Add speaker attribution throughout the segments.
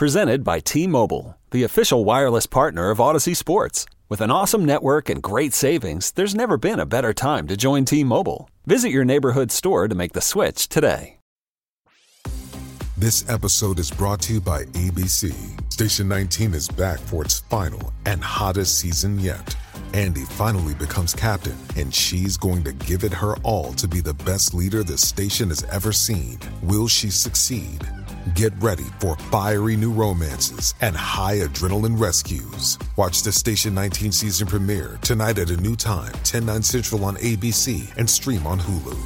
Speaker 1: Presented by T-Mobile, the official wireless partner of Audacy Sports. With an awesome network and great savings, there's never been a better time to join T-Mobile. Visit your neighborhood store to make the switch today.
Speaker 2: This episode is brought to you by ABC. Station 19 is back for its final and hottest season yet. Andy finally becomes captain, and she's going to give it her all to be the best leader the station has ever seen. Will she succeed? Get ready for fiery new romances and high adrenaline rescues. Watch the Station 19 season premiere tonight at a new time, 10, 9 central on ABC and stream on Hulu.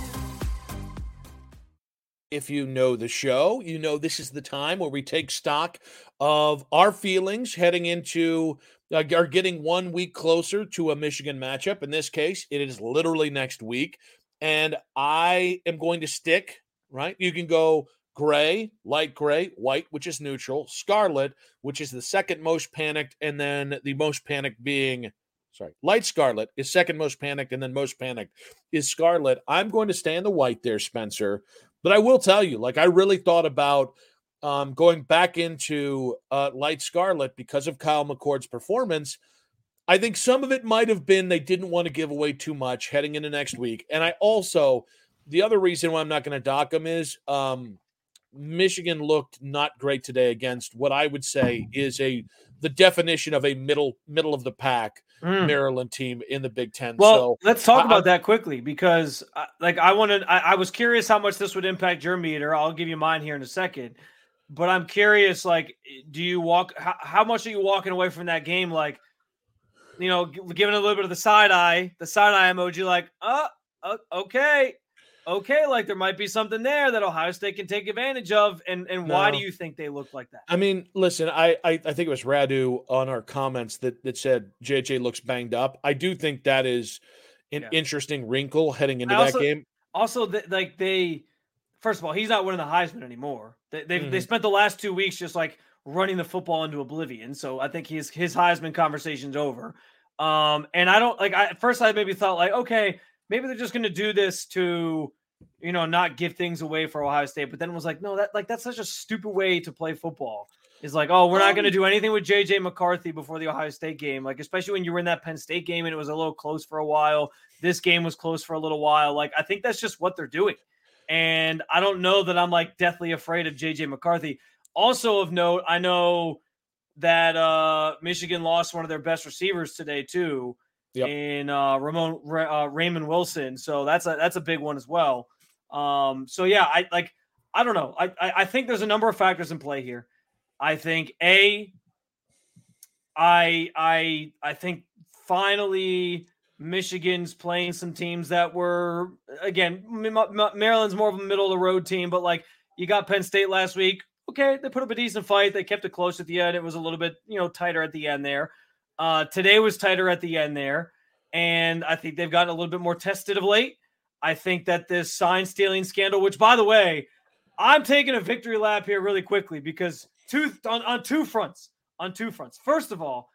Speaker 3: If you know the show, you know this is the time where we take stock of our feelings heading into uh, are getting one week closer to a Michigan matchup. In this case, it is literally next week. And I am going to stick, right? You can go gray, light gray, white, which is neutral, scarlet, which is the second most panicked, and then the most panicked being sorry, light scarlet is second most panicked, and then most panicked is scarlet. I'm going to stay in the white there, Spencer. But I will tell you, like, I really thought about um, going back into uh, light scarlet because of Kyle McCord's performance. I think some of it might have been they didn't want to give away too much heading into next week. And I also, the other reason why I'm not going to dock them is um, Michigan looked not great today against what I would say is a the definition of a middle middle of the pack mm. Maryland team in the Big Ten.
Speaker 4: Well,
Speaker 3: so,
Speaker 4: let's talk I, about that quickly because, uh, like, I wanted, I, I was curious how much this would impact your meter. I'll give you mine here in a second, but I'm curious, like, do you walk? How, how much are you walking away from that game? Like, you know, giving a little bit of the side eye, the side eye emoji, like, uh, uh okay, okay, like there might be something there that Ohio State can take advantage of. And and no. why do you think they look like that?
Speaker 3: I mean, listen, I, I I think it was Radu on our comments that that said JJ looks banged up. I do think that is an yeah. interesting wrinkle heading into
Speaker 4: also,
Speaker 3: that game.
Speaker 4: Also, th- like they, first of all, he's not winning the Heisman anymore. They they mm-hmm. they spent the last two weeks just like running the football into oblivion. So I think his his Heisman conversation's over. Um, and I don't like. I at first I maybe thought like, okay, maybe they're just going to do this to you know not give things away for Ohio State. But then it was like, no, that like that's such a stupid way to play football. Is like, oh, we're not going to um do anything with JJ McCarthy before the Ohio State game. Like, especially when you were in that Penn State game and it was a little close for a while. This game was close for a little while. Like, I think that's just what they're doing. And I don't know that I'm like deathly afraid of JJ McCarthy. Also of note, I know that uh Michigan lost one of their best receivers today too yep. in uh, Ramon uh, Raymond Wilson. So that's a that's a big one as well. Um, so yeah, I like I don't know. I, I I think there's a number of factors in play here. I think a I I I think finally Michigan's playing some teams that were again Maryland's more of a middle of the road team, but like you got Penn State last week. Okay, they put up a decent fight. They kept it close at the end. It was a little bit you know tighter at the end there. Uh, today was tighter at the end there, and I think they've gotten a little bit more tested of late. I think that this sign stealing scandal, which by the way, I'm taking a victory lap here really quickly because two on, on two fronts. On two fronts. First of all,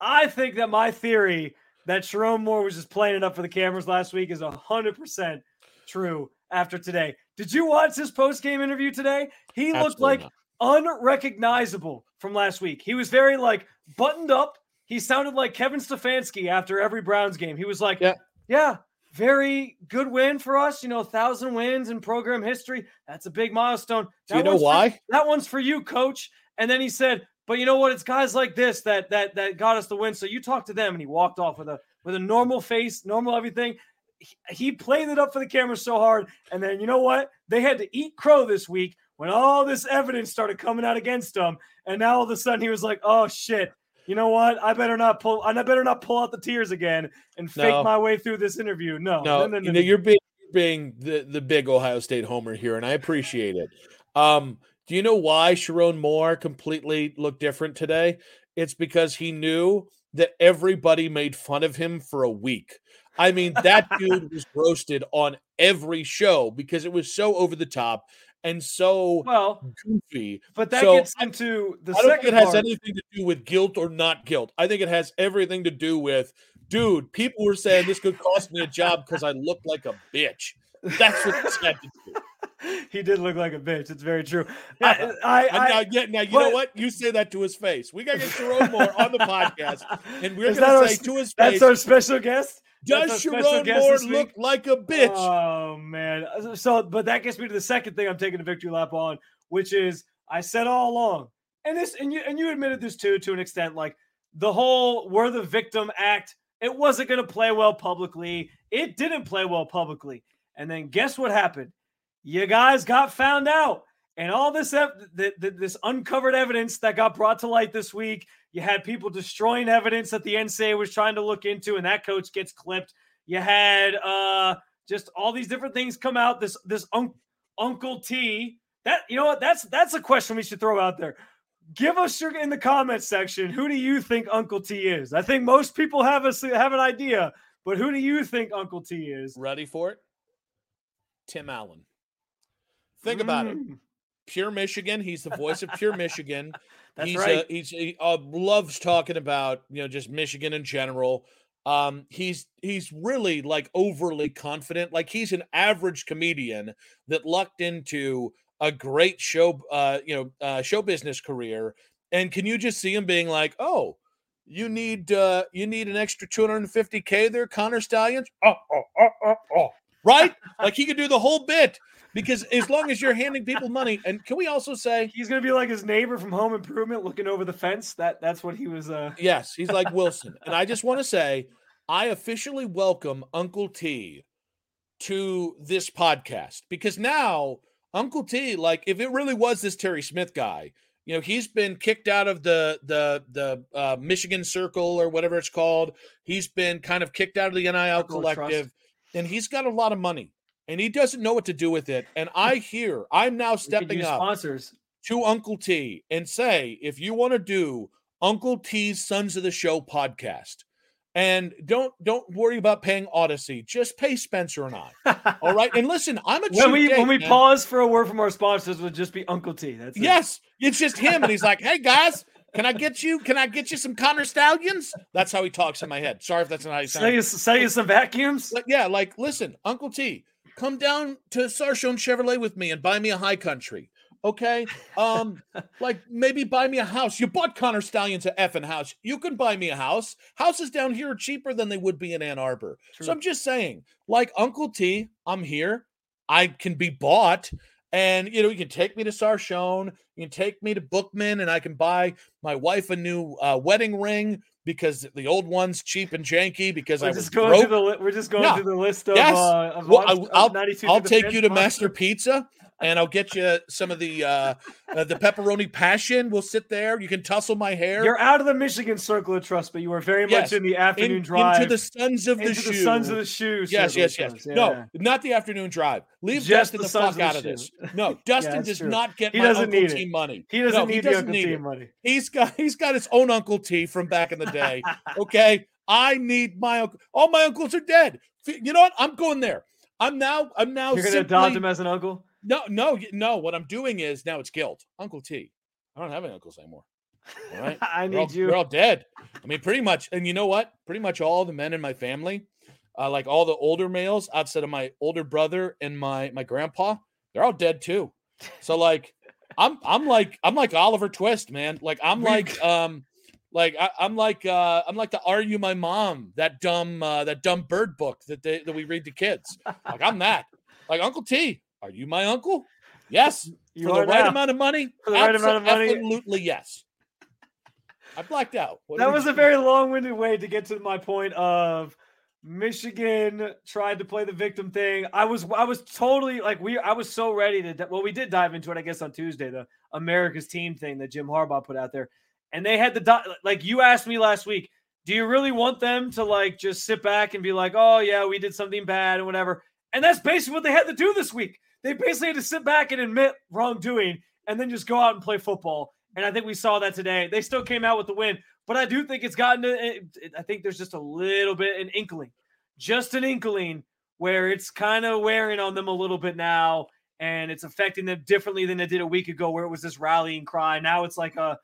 Speaker 4: I think that my theory that Sherrone Moore was just playing it up for the cameras last week is hundred percent true after today. Did you watch his post game interview today? He Absolutely looked like not. unrecognizable from last week. He was very like buttoned up he sounded like Kevin Stefanski after every Browns game. He was like, yeah, yeah very good win for us. You know, thousand wins in program history. That's a big milestone.
Speaker 3: That Do you know why?
Speaker 4: For, that one's for you, coach. And then he said, But you know what? It's guys like this that that that got us the win. So you talk to them, and he walked off with a with a normal face, normal everything. He, he played it up for the camera so hard, and then you know what? They had to eat crow this week when all this evidence started coming out against him, and now all of a sudden he was like, "Oh shit." You know what? I better not pull. I better not pull out the tears again and fake
Speaker 3: No.
Speaker 4: my way through this interview. No,
Speaker 3: No,
Speaker 4: no, no,
Speaker 3: you
Speaker 4: no,
Speaker 3: know, you're being, being the, the big Ohio State homer here, and I appreciate it. Um, do you know why Sherrone Moore completely looked different today? It's because he knew that everybody made fun of him for a week. I mean, that dude was roasted on every show because it was so over the top and so
Speaker 4: well,
Speaker 3: goofy.
Speaker 4: but that
Speaker 3: So,
Speaker 4: gets into the
Speaker 3: I don't think
Speaker 4: second
Speaker 3: it has
Speaker 4: part.
Speaker 3: anything to do with guilt or not guilt. I think it has everything to do with, dude, people were saying this could cost me a job because I look like a bitch. That's what this had to do.
Speaker 4: he did look like a bitch. It's very true. I, I, I-
Speaker 3: now, yeah, now you
Speaker 4: but-
Speaker 3: know what? You say that to his face. We gotta get Sherrone Moore on the podcast, and we're gonna say
Speaker 4: s-
Speaker 3: to his face.
Speaker 4: that's our special guest.
Speaker 3: "Does
Speaker 4: Sherrone
Speaker 3: Moore look like a bitch?"
Speaker 4: Oh man. So, but that gets me to the second thing I'm taking a victory lap on, which is I said all along, and this, and you, and you admitted this too, to an extent, like the whole "we're the victim" act. It wasn't going to play well publicly. It didn't play well publicly. And then guess what happened? You guys got found out. And all this ev- th- th- this uncovered evidence that got brought to light this week, you had people destroying evidence that the NCAA was trying to look into, and that coach gets clipped. You had uh, just all these different things come out. This this un- Uncle T. That you know what? That's that's a question we should throw out there. Give us your in the comments section. Who do you think Uncle T is? I think most people have a have an idea, but who do you think Uncle T is?
Speaker 3: Ready for it? Tim Allen. Think about it. Pure Michigan. He's the voice of Pure Michigan.
Speaker 4: That's
Speaker 3: he's
Speaker 4: right.
Speaker 3: Uh, he's he uh, loves talking about you know just Michigan in general. Um, he's he's really like overly confident. Like he's an average comedian that lucked into a great show, uh, you know, uh, show business career. And can you just see him being like, "Oh, you need uh, you need an extra 250k there, Connor Stalions." Oh, oh, oh, oh, oh. Right? like he could do the whole bit because as long as you're handing people money, and can we also say
Speaker 4: He's gonna be like his neighbor from Home Improvement, looking over the fence. That that's what he was. Uh,
Speaker 3: Yes, he's like Wilson. and I just want to say, I officially welcome Uncle T to this podcast because now Uncle T, like, if it really was this Terry Smith guy, you know, he's been kicked out of the the the uh, Michigan Circle or whatever it's called. He's been kind of kicked out of the NIL
Speaker 4: Circle
Speaker 3: collective, and he's got a lot of money, and he doesn't know what to do with it. And I hear I'm now stepping up
Speaker 4: sponsors.
Speaker 3: to Uncle T and say, if you want to do Uncle T's Sons of the Show podcast, and don't don't worry about paying Audacy, just pay Spencer and I. All right. And listen, I'm a
Speaker 4: when we
Speaker 3: date,
Speaker 4: when we
Speaker 3: man.
Speaker 4: pause for a word from our sponsors, it would just be Uncle T. That's it.
Speaker 3: Yes, it's just him, and he's like, "Hey guys, can I get you? Can I get you some Connor Stalions?" That's how he talks in my head. Sorry if that's not how he
Speaker 4: Sell
Speaker 3: sounds.
Speaker 4: you sell you some vacuums.
Speaker 3: Yeah, like listen, Uncle T, come down to Sarshone Chevrolet with me and buy me a high country. Okay. Um, like maybe buy me a house. You bought Connor Stalions a effing house. You can buy me a house. Houses down here are cheaper than they would be in Ann Arbor.
Speaker 4: True.
Speaker 3: So I'm just saying, like Uncle T, I'm here. I can be bought. And you know, you can take me to Sarshone, you can take me to Bookman, and I can buy my wife a new uh, wedding ring because the old one's cheap and janky because I
Speaker 4: We're
Speaker 3: was
Speaker 4: just going
Speaker 3: broke.
Speaker 4: through the li- we're just going
Speaker 3: Yeah.
Speaker 4: through the list of,
Speaker 3: Yes.
Speaker 4: uh, of
Speaker 3: Well,
Speaker 4: wants-
Speaker 3: I,
Speaker 4: of
Speaker 3: will
Speaker 4: 92
Speaker 3: I'll
Speaker 4: through the
Speaker 3: take you to. Master Pizza, and I'll get you some of the uh, uh, the pepperoni passion. We'll sit there. You can tussle my hair.
Speaker 4: You're out of the Michigan circle of trust, but you are very
Speaker 3: Yes.
Speaker 4: much in the afternoon
Speaker 3: in-
Speaker 4: drive
Speaker 3: into the Sons of the shoes.
Speaker 4: into
Speaker 3: Shoe.
Speaker 4: the Sons of the Shoe.
Speaker 3: Yes, yes, yes.
Speaker 4: Yeah.
Speaker 3: No, not the afternoon drive. Leave
Speaker 4: Just
Speaker 3: Dustin
Speaker 4: the
Speaker 3: the, fuck
Speaker 4: of
Speaker 3: out of
Speaker 4: Shoe.
Speaker 3: this. No, Dustin
Speaker 4: that's
Speaker 3: does
Speaker 4: true.
Speaker 3: not get
Speaker 4: He
Speaker 3: my
Speaker 4: doesn't
Speaker 3: Uncle
Speaker 4: need
Speaker 3: T
Speaker 4: it.
Speaker 3: money.
Speaker 4: he doesn't
Speaker 3: No,
Speaker 4: need the
Speaker 3: doesn't
Speaker 4: Uncle
Speaker 3: need it.
Speaker 4: money.
Speaker 3: He's got he's got his own Uncle T from back in the day. Okay, I need my uncle. All my uncles are dead. You know what? I'm going there. I'm now. I'm now.
Speaker 4: You're gonna
Speaker 3: simply,
Speaker 4: adopt him as an uncle.
Speaker 3: No, no, no. What I'm doing is now it's guilt. Uncle T. I don't have any uncles anymore. All right.
Speaker 4: I
Speaker 3: They're all,
Speaker 4: need you.
Speaker 3: They're all dead. I mean, pretty much. And you know what? Pretty much all the men in my family, uh, like all the older males outside of my older brother and my my grandpa, they're all dead too. So like, I'm I'm like I'm like Oliver Twist, man. Like I'm like um. Like I, I'm like uh, I'm like the Are You My Mom that dumb uh, that dumb bird book that they, that we read to kids. Like I'm that. Like Uncle T, are you my uncle? Yes.
Speaker 4: You
Speaker 3: For the right
Speaker 4: now.
Speaker 3: amount of money?
Speaker 4: For the right amount of money.
Speaker 3: Absolutely yes. I blacked out.
Speaker 4: What that was a very long-winded way to get to my point of Michigan tried to play the victim thing. I was I was totally like we I was so ready to well we did dive into it I guess on Tuesday the America's team thing that Jim Harbaugh put out there. And they had the like you asked me last week, do you really want them to like just sit back and be like, "Oh yeah, we did something bad and whatever." And that's basically what they had to do this week. They basically had to sit back and admit wrongdoing and then just go out and play football. And I think we saw that today. They still came out with the win, but I do think it's gotten to, I think there's just a little bit an inkling, just an inkling where it's kind of wearing on them a little bit now and it's affecting them differently than it did a week ago where it was this rallying cry. Now it's like a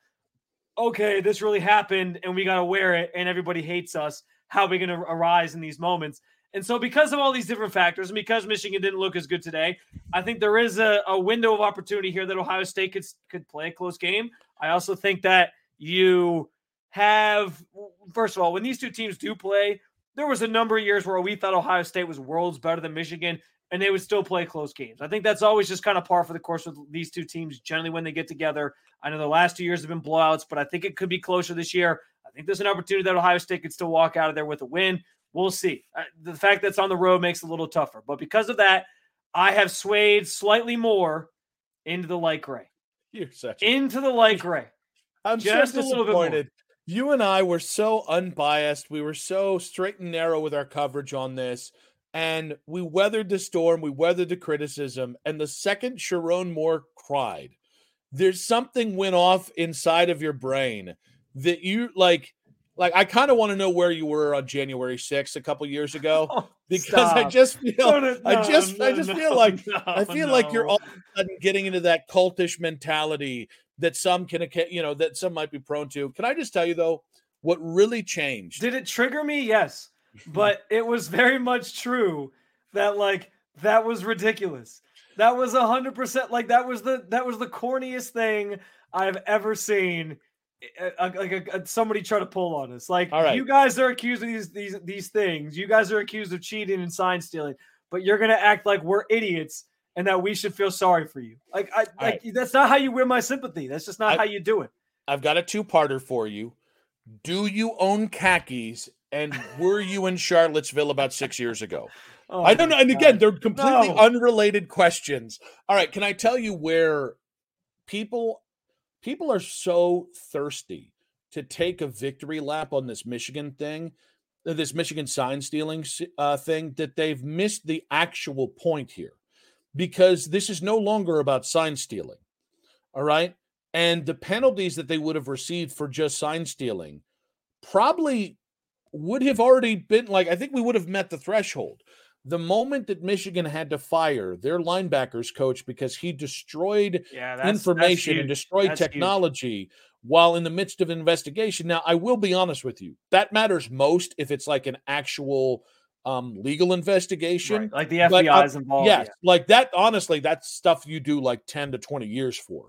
Speaker 4: okay, this really happened and we got to wear it and everybody hates us. How are we going to arise in these moments? And so, because of all these different factors, and because Michigan didn't look as good today, I think there is a, a window of opportunity here that Ohio State could, could play a close game. I also think that you have, first of all, when these two teams do play, there was a number of years where we thought Ohio State was worlds better than Michigan, and they would still play close games. I think that's always just kind of par for the course with these two teams. Generally, when they get together, I know the last two years have been blowouts, but I think it could be closer this year. I think there's an opportunity that Ohio State could still walk out of there with a win. We'll see. Uh, the fact that's on the road makes it a little tougher, but because of that, I have swayed slightly more into the light gray.
Speaker 3: You're such
Speaker 4: into the light gray.
Speaker 3: I'm just a little bit You and I were so unbiased. We were so straight and narrow with our coverage on this and we weathered the storm, we weathered the criticism, and the second Sherrone Moore cried, there's something went off inside of your brain that you like like I kind of want to know where you were on January 6th a couple years ago oh, because stop. I just feel no, no, I just no, I just feel like I feel like you're all of a sudden getting into that cultish mentality that some can you know that some might be prone to. Can I just tell you though what really changed?
Speaker 4: Did it trigger me? Yes but it was very much true that like that was ridiculous. That was a hundred percent like that was the that was the corniest thing I've ever seen. Like somebody try to pull on us. Like you guys are accused of these these these things. You guys are accused of cheating and sign stealing, but you're gonna act like we're idiots and that we should feel sorry for you. Like I like right. that's not how you win my sympathy. That's just not I, how you do it.
Speaker 3: I've got a two-parter for you. Do you own khakis and were you in Charlottesville about six years ago? Oh I don't know. And again, they're completely no. unrelated questions. All right, can I tell you where people people are so thirsty to take a victory lap on this Michigan thing, uh, this Michigan sign stealing uh, thing, that they've missed the actual point here, because this is no longer about sign stealing. All right, and the penalties that they would have received for just sign stealing probably would have already been like, I think we would have met the threshold. The moment that Michigan had to fire their linebackers coach because he destroyed yeah, that's, information that's and destroyed that's technology huge. while in the midst of an investigation. Now, I will be honest with you, that matters most if it's like an actual um legal investigation right.
Speaker 4: like the FBI uh, is involved
Speaker 3: yes yeah. like that honestly that's stuff you do like 10 to 20 years for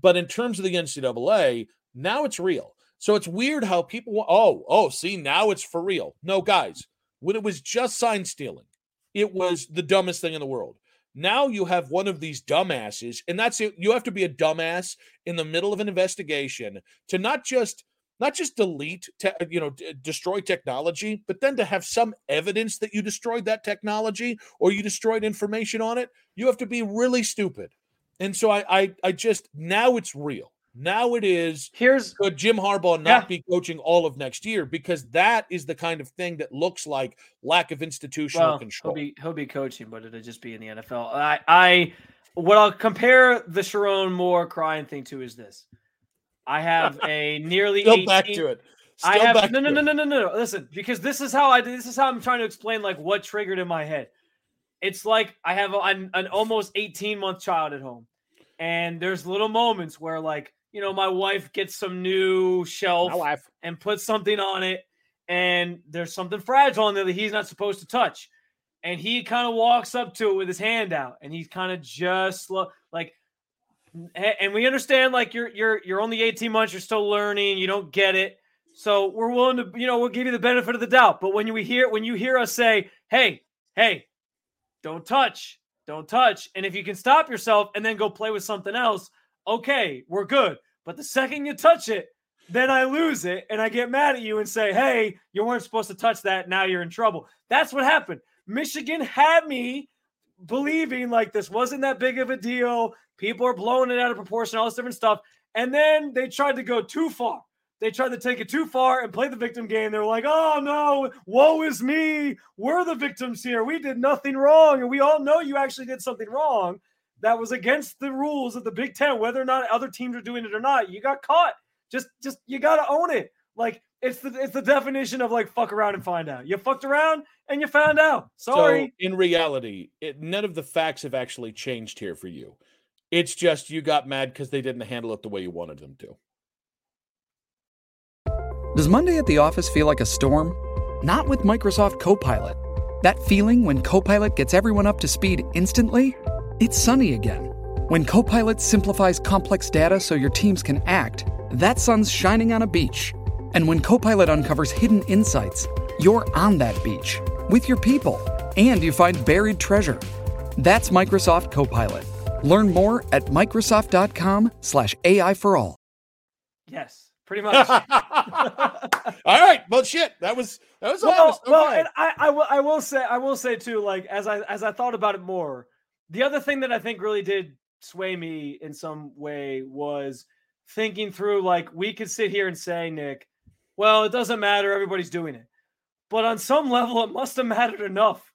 Speaker 3: but in terms of the NCAA now it's real so it's weird how people, oh, oh, see, now it's for real. No, guys, when it was just sign stealing, it was the dumbest thing in the world. Now you have one of these dumbasses, and that's it. You have to be a dumbass in the middle of an investigation to not just not just delete, te- you know, d- destroy technology, but then to have some evidence that you destroyed that technology or you destroyed information on it. You have to be really stupid. And so I, I, I just now it's real. Now it is.
Speaker 4: Here's
Speaker 3: could Jim Harbaugh not yeah. be coaching all of next year because that is the kind of thing that looks like lack of institutional well, control.
Speaker 4: He'll be he'll be coaching, but it'll just be in the NFL. I I what I'll compare the Sherrone Moore crying thing to is this. I have a nearly
Speaker 3: still 18, back to it.
Speaker 4: Still I have no no no, no no no no listen because this is how I this is how I'm trying to explain like what triggered in my head. It's like I have a, an, an almost 18 month child at home, and there's little moments where like you know, my wife gets some new shelf and puts something on it, and there's something fragile in there that he's not supposed to touch. And he kind of walks up to it with his hand out, and he's kind of just like, and we understand like you're you're you're only 18 months, you're still learning, you don't get it. So we're willing to, you know, we'll give you the benefit of the doubt. But when we hear when you hear us say, "Hey, hey, don't touch, don't touch," and if you can stop yourself and then go play with something else, okay, we're good. But the second you touch it, then I lose it and I get mad at you and say, hey, you weren't supposed to touch that. Now you're in trouble. That's what happened. Michigan had me believing like this wasn't that big of a deal. People are blowing it out of proportion, all this different stuff. And then they tried to go too far. They tried to take it too far and play the victim game. They were like, oh no, woe is me. We're the victims here. We did nothing wrong. And we all know you actually did something wrong that was against the rules of the Big Ten, whether or not other teams are doing it or not. You got caught. Just, just you gotta own it. Like it's the it's the definition of like fuck around and find out. You fucked around and you found out. Sorry.
Speaker 3: So in reality, it, none of the facts have actually changed here for you. It's just you got mad because they didn't handle it the way you wanted them to.
Speaker 5: Does Monday at the office feel like a storm? Not with Microsoft Copilot. That feeling when Copilot gets everyone up to speed instantly? It's sunny again. When Copilot simplifies complex data so your teams can act, that sun's shining on a beach. And when Copilot uncovers hidden insights, you're on that beach with your people and you find buried treasure. That's Microsoft Copilot. Learn more at Microsoft.com/slash AI for all.
Speaker 4: Yes, pretty much. all
Speaker 3: right. Well shit. That was that was
Speaker 4: well,
Speaker 3: honest.
Speaker 4: Okay. Well, and I, I will I will say I will say too, like as I as I thought about it more, the other thing that I think really did sway me in some way was thinking through like we could sit here and say, Nick, well, it doesn't matter. Everybody's doing it. But on some level, it must have mattered enough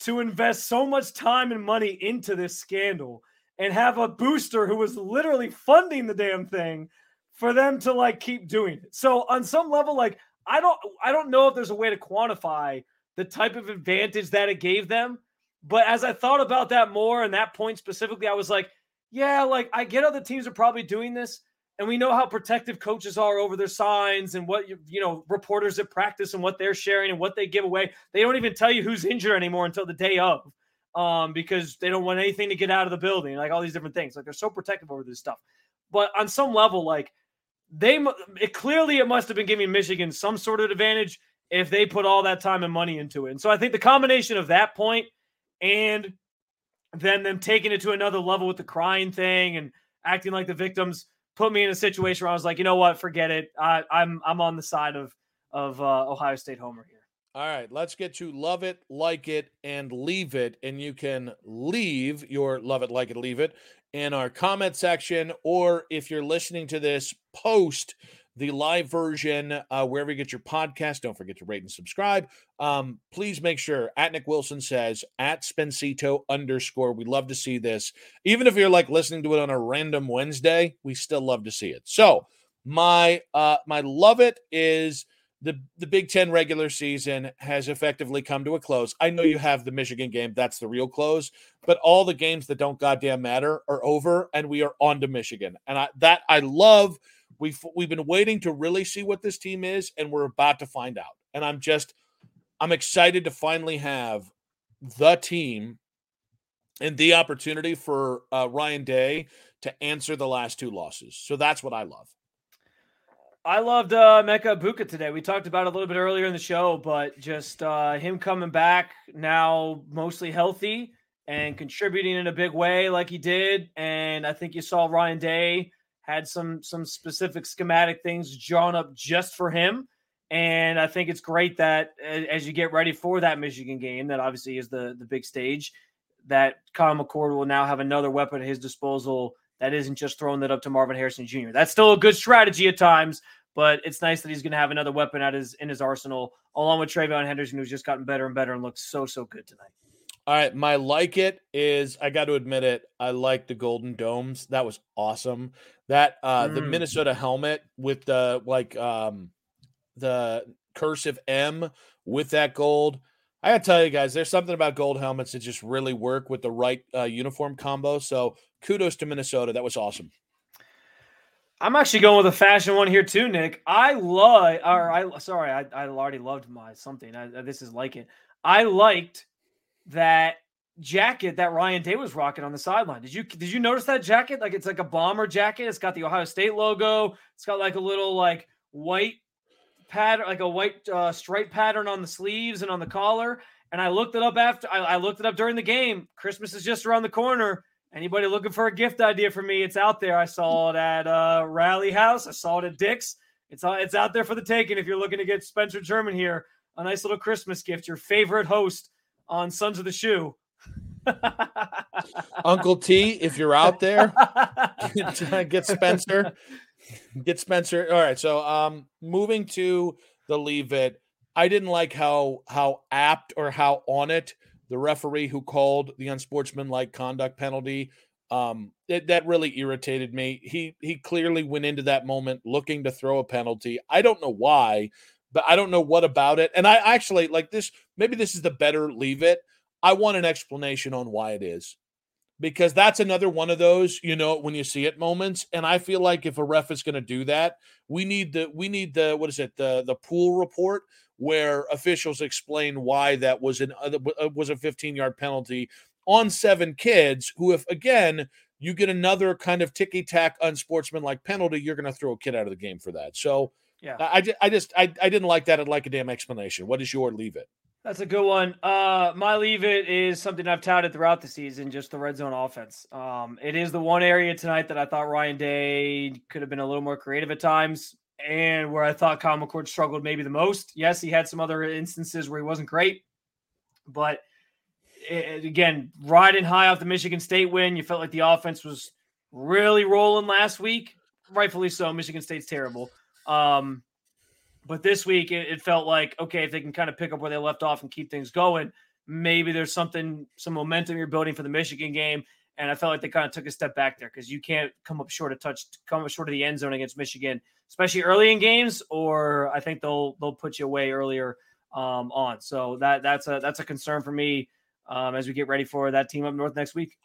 Speaker 4: to invest so much time and money into this scandal and have a booster who was literally funding the damn thing for them to like keep doing it. So on some level, like I don't I don't know if there's a way to quantify the type of advantage that it gave them. But as I thought about that more and that point specifically, I was like, yeah, like I get other teams are probably doing this, and we know how protective coaches are over their signs and what you, know reporters at practice and what they're sharing and what they give away. They don't even tell you who's injured anymore until the day of, um, because they don't want anything to get out of the building, like all these different things. Like they're so protective over this stuff. But on some level, like they it clearly it must have been giving Michigan some sort of advantage if they put all that time and money into it. And so I think the combination of that point and then them taking it to another level with the crying thing and acting like the victims put me in a situation where I was like, you know what, forget it. I, I'm I'm on the side of of uh, Ohio State homer here.
Speaker 3: All right, let's get to love it, like it, and leave it. And you can leave your love it, like it, leave it in our comment section, or if you're listening to this post the live version uh, wherever you get your podcast. Don't forget to rate and subscribe. Um, please make sure at Nick Wilson says at Spencito underscore. We love to see this. Even if you're like listening to it on a random Wednesday, we still love to see it. So my uh my love it is the the Big Ten regular season has effectively come to a close. I know you have the Michigan game; that's the real close. But all the games that don't goddamn matter are over, and we are on to Michigan. And I that I love We've we've been waiting to really see what this team is, and we're about to find out. And I'm just I'm excited to finally have the team and the opportunity for uh, Ryan Day to answer the last two losses. So that's what I love.
Speaker 4: I loved uh, Emeka Egbuka today. We talked about it a little bit earlier in the show, but just uh, him coming back now, mostly healthy and contributing in a big way, like he did. And I think you saw Ryan Day had some some specific schematic things drawn up just for him. And I think it's great that as you get ready for that Michigan game, that obviously is the the big stage, that Kyle McCord will now have another weapon at his disposal that isn't just throwing that up to Marvin Harrison Jr. That's still a good strategy at times, but it's nice that he's going to have another weapon at his in his arsenal, along with TreVeyon Henderson, who's just gotten better and better and looks so so good tonight.
Speaker 3: All right, my like it is I got to admit it. I like the golden domes. That was awesome. That uh mm. the Minnesota helmet with the like um the cursive M with that gold. I gotta tell you guys, there's something about gold helmets that just really work with the right uh, uniform combo. So kudos to Minnesota. That was awesome.
Speaker 4: I'm actually going with a fashion one here too, Nick. I love, or I sorry, I, I already loved my something. I, this is like it. I liked that jacket that Ryan Day was rocking on the sideline. Did you did you notice that jacket? Like it's like a bomber jacket. It's got the Ohio State logo. It's got like a little like white pattern, like a white uh, stripe pattern on the sleeves and on the collar. And I looked it up after I, I looked it up during the game. Christmas is just around the corner. Anybody looking for a gift idea for me? It's out there. I saw it at uh, Rally House. I saw it at Dick's. It's it's out there for the taking if you're looking to get Spencer German here a nice little Christmas gift. Your favorite host on Sons of the Shoe.
Speaker 3: Uncle T, if you're out there, get, Spencer. Get Spencer. All right. So um moving to the leave it. I didn't like how how apt or how on it the referee who called the unsportsmanlike conduct penalty um it, that really irritated me he he clearly went into that moment looking to throw a penalty i don't know why but i don't know what about it and i actually like this maybe this is the better leave it. I want an explanation on why it is because that's another one of those you know when you see it moments and i feel like if a ref is going to do that we need the we need the what is it the the pool report where officials explain why that was an uh, uh was a 15 yard penalty on seven kids who if again you get another kind of ticky tack unsportsmanlike penalty you're going to throw a kid out of the game for that. So yeah i, I just I, I didn't like that i'd like a damn explanation what is your leave it
Speaker 4: that's a good one. Uh, my leave it is something I've touted throughout the season, just the red zone offense. Um, it is the one area tonight that I thought Ryan Day could have been a little more creative at times and where I thought Kyle McCord struggled maybe the most. Yes, he had some other instances where he wasn't great, but it, again, riding high off the Michigan State win, you felt like the offense was really rolling last week. Rightfully so. Michigan State's terrible. Um, but this week, it, it felt like okay, if they can kind of pick up where they left off and keep things going, maybe there's something, some momentum you're building for the Michigan game. And I felt like they kind of took a step back there because you can't come up short of touch, come up short of the end zone against Michigan especially early in games, or I think they'll they'll put you away earlier um, on. So that that's a that's a concern for me um, as we get ready for that team up north next week.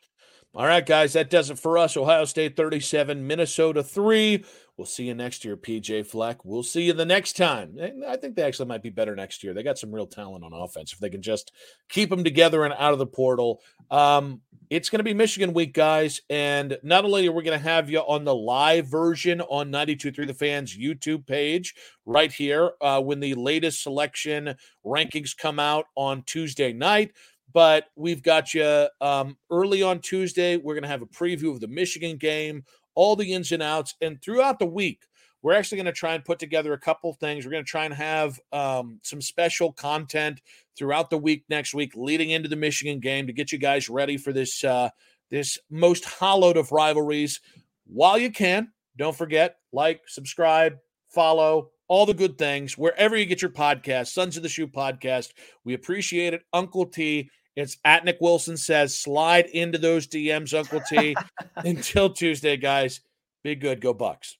Speaker 3: All right, guys, that does it for us. Ohio State 37, Minnesota 3. We'll see you next year, PJ Fleck. We'll see you the next time. I think they actually might be better next year. They got some real talent on offense if they can just keep them together and out of the portal. Um, it's going to be Michigan week, guys. And not only are we going to have you on the live version on 92.3 The Fans YouTube page right here uh, when the latest selection rankings come out on Tuesday night, but we've got you um, early on Tuesday. We're going to have a preview of the Michigan game, all the ins and outs, and throughout the week. We're actually going to try and put together a couple things. We're going to try and have um, some special content throughout the week next week, leading into the Michigan game, to get you guys ready for this uh, this most hollowed of rivalries. While you can, don't forget like, subscribe, follow, all the good things wherever you get your podcast. Sons of the Shoe podcast. We appreciate it, Uncle T. It's at Nick Wilson says, slide into those DMs, Uncle T. Until Tuesday, guys. Be good. Go Bucks.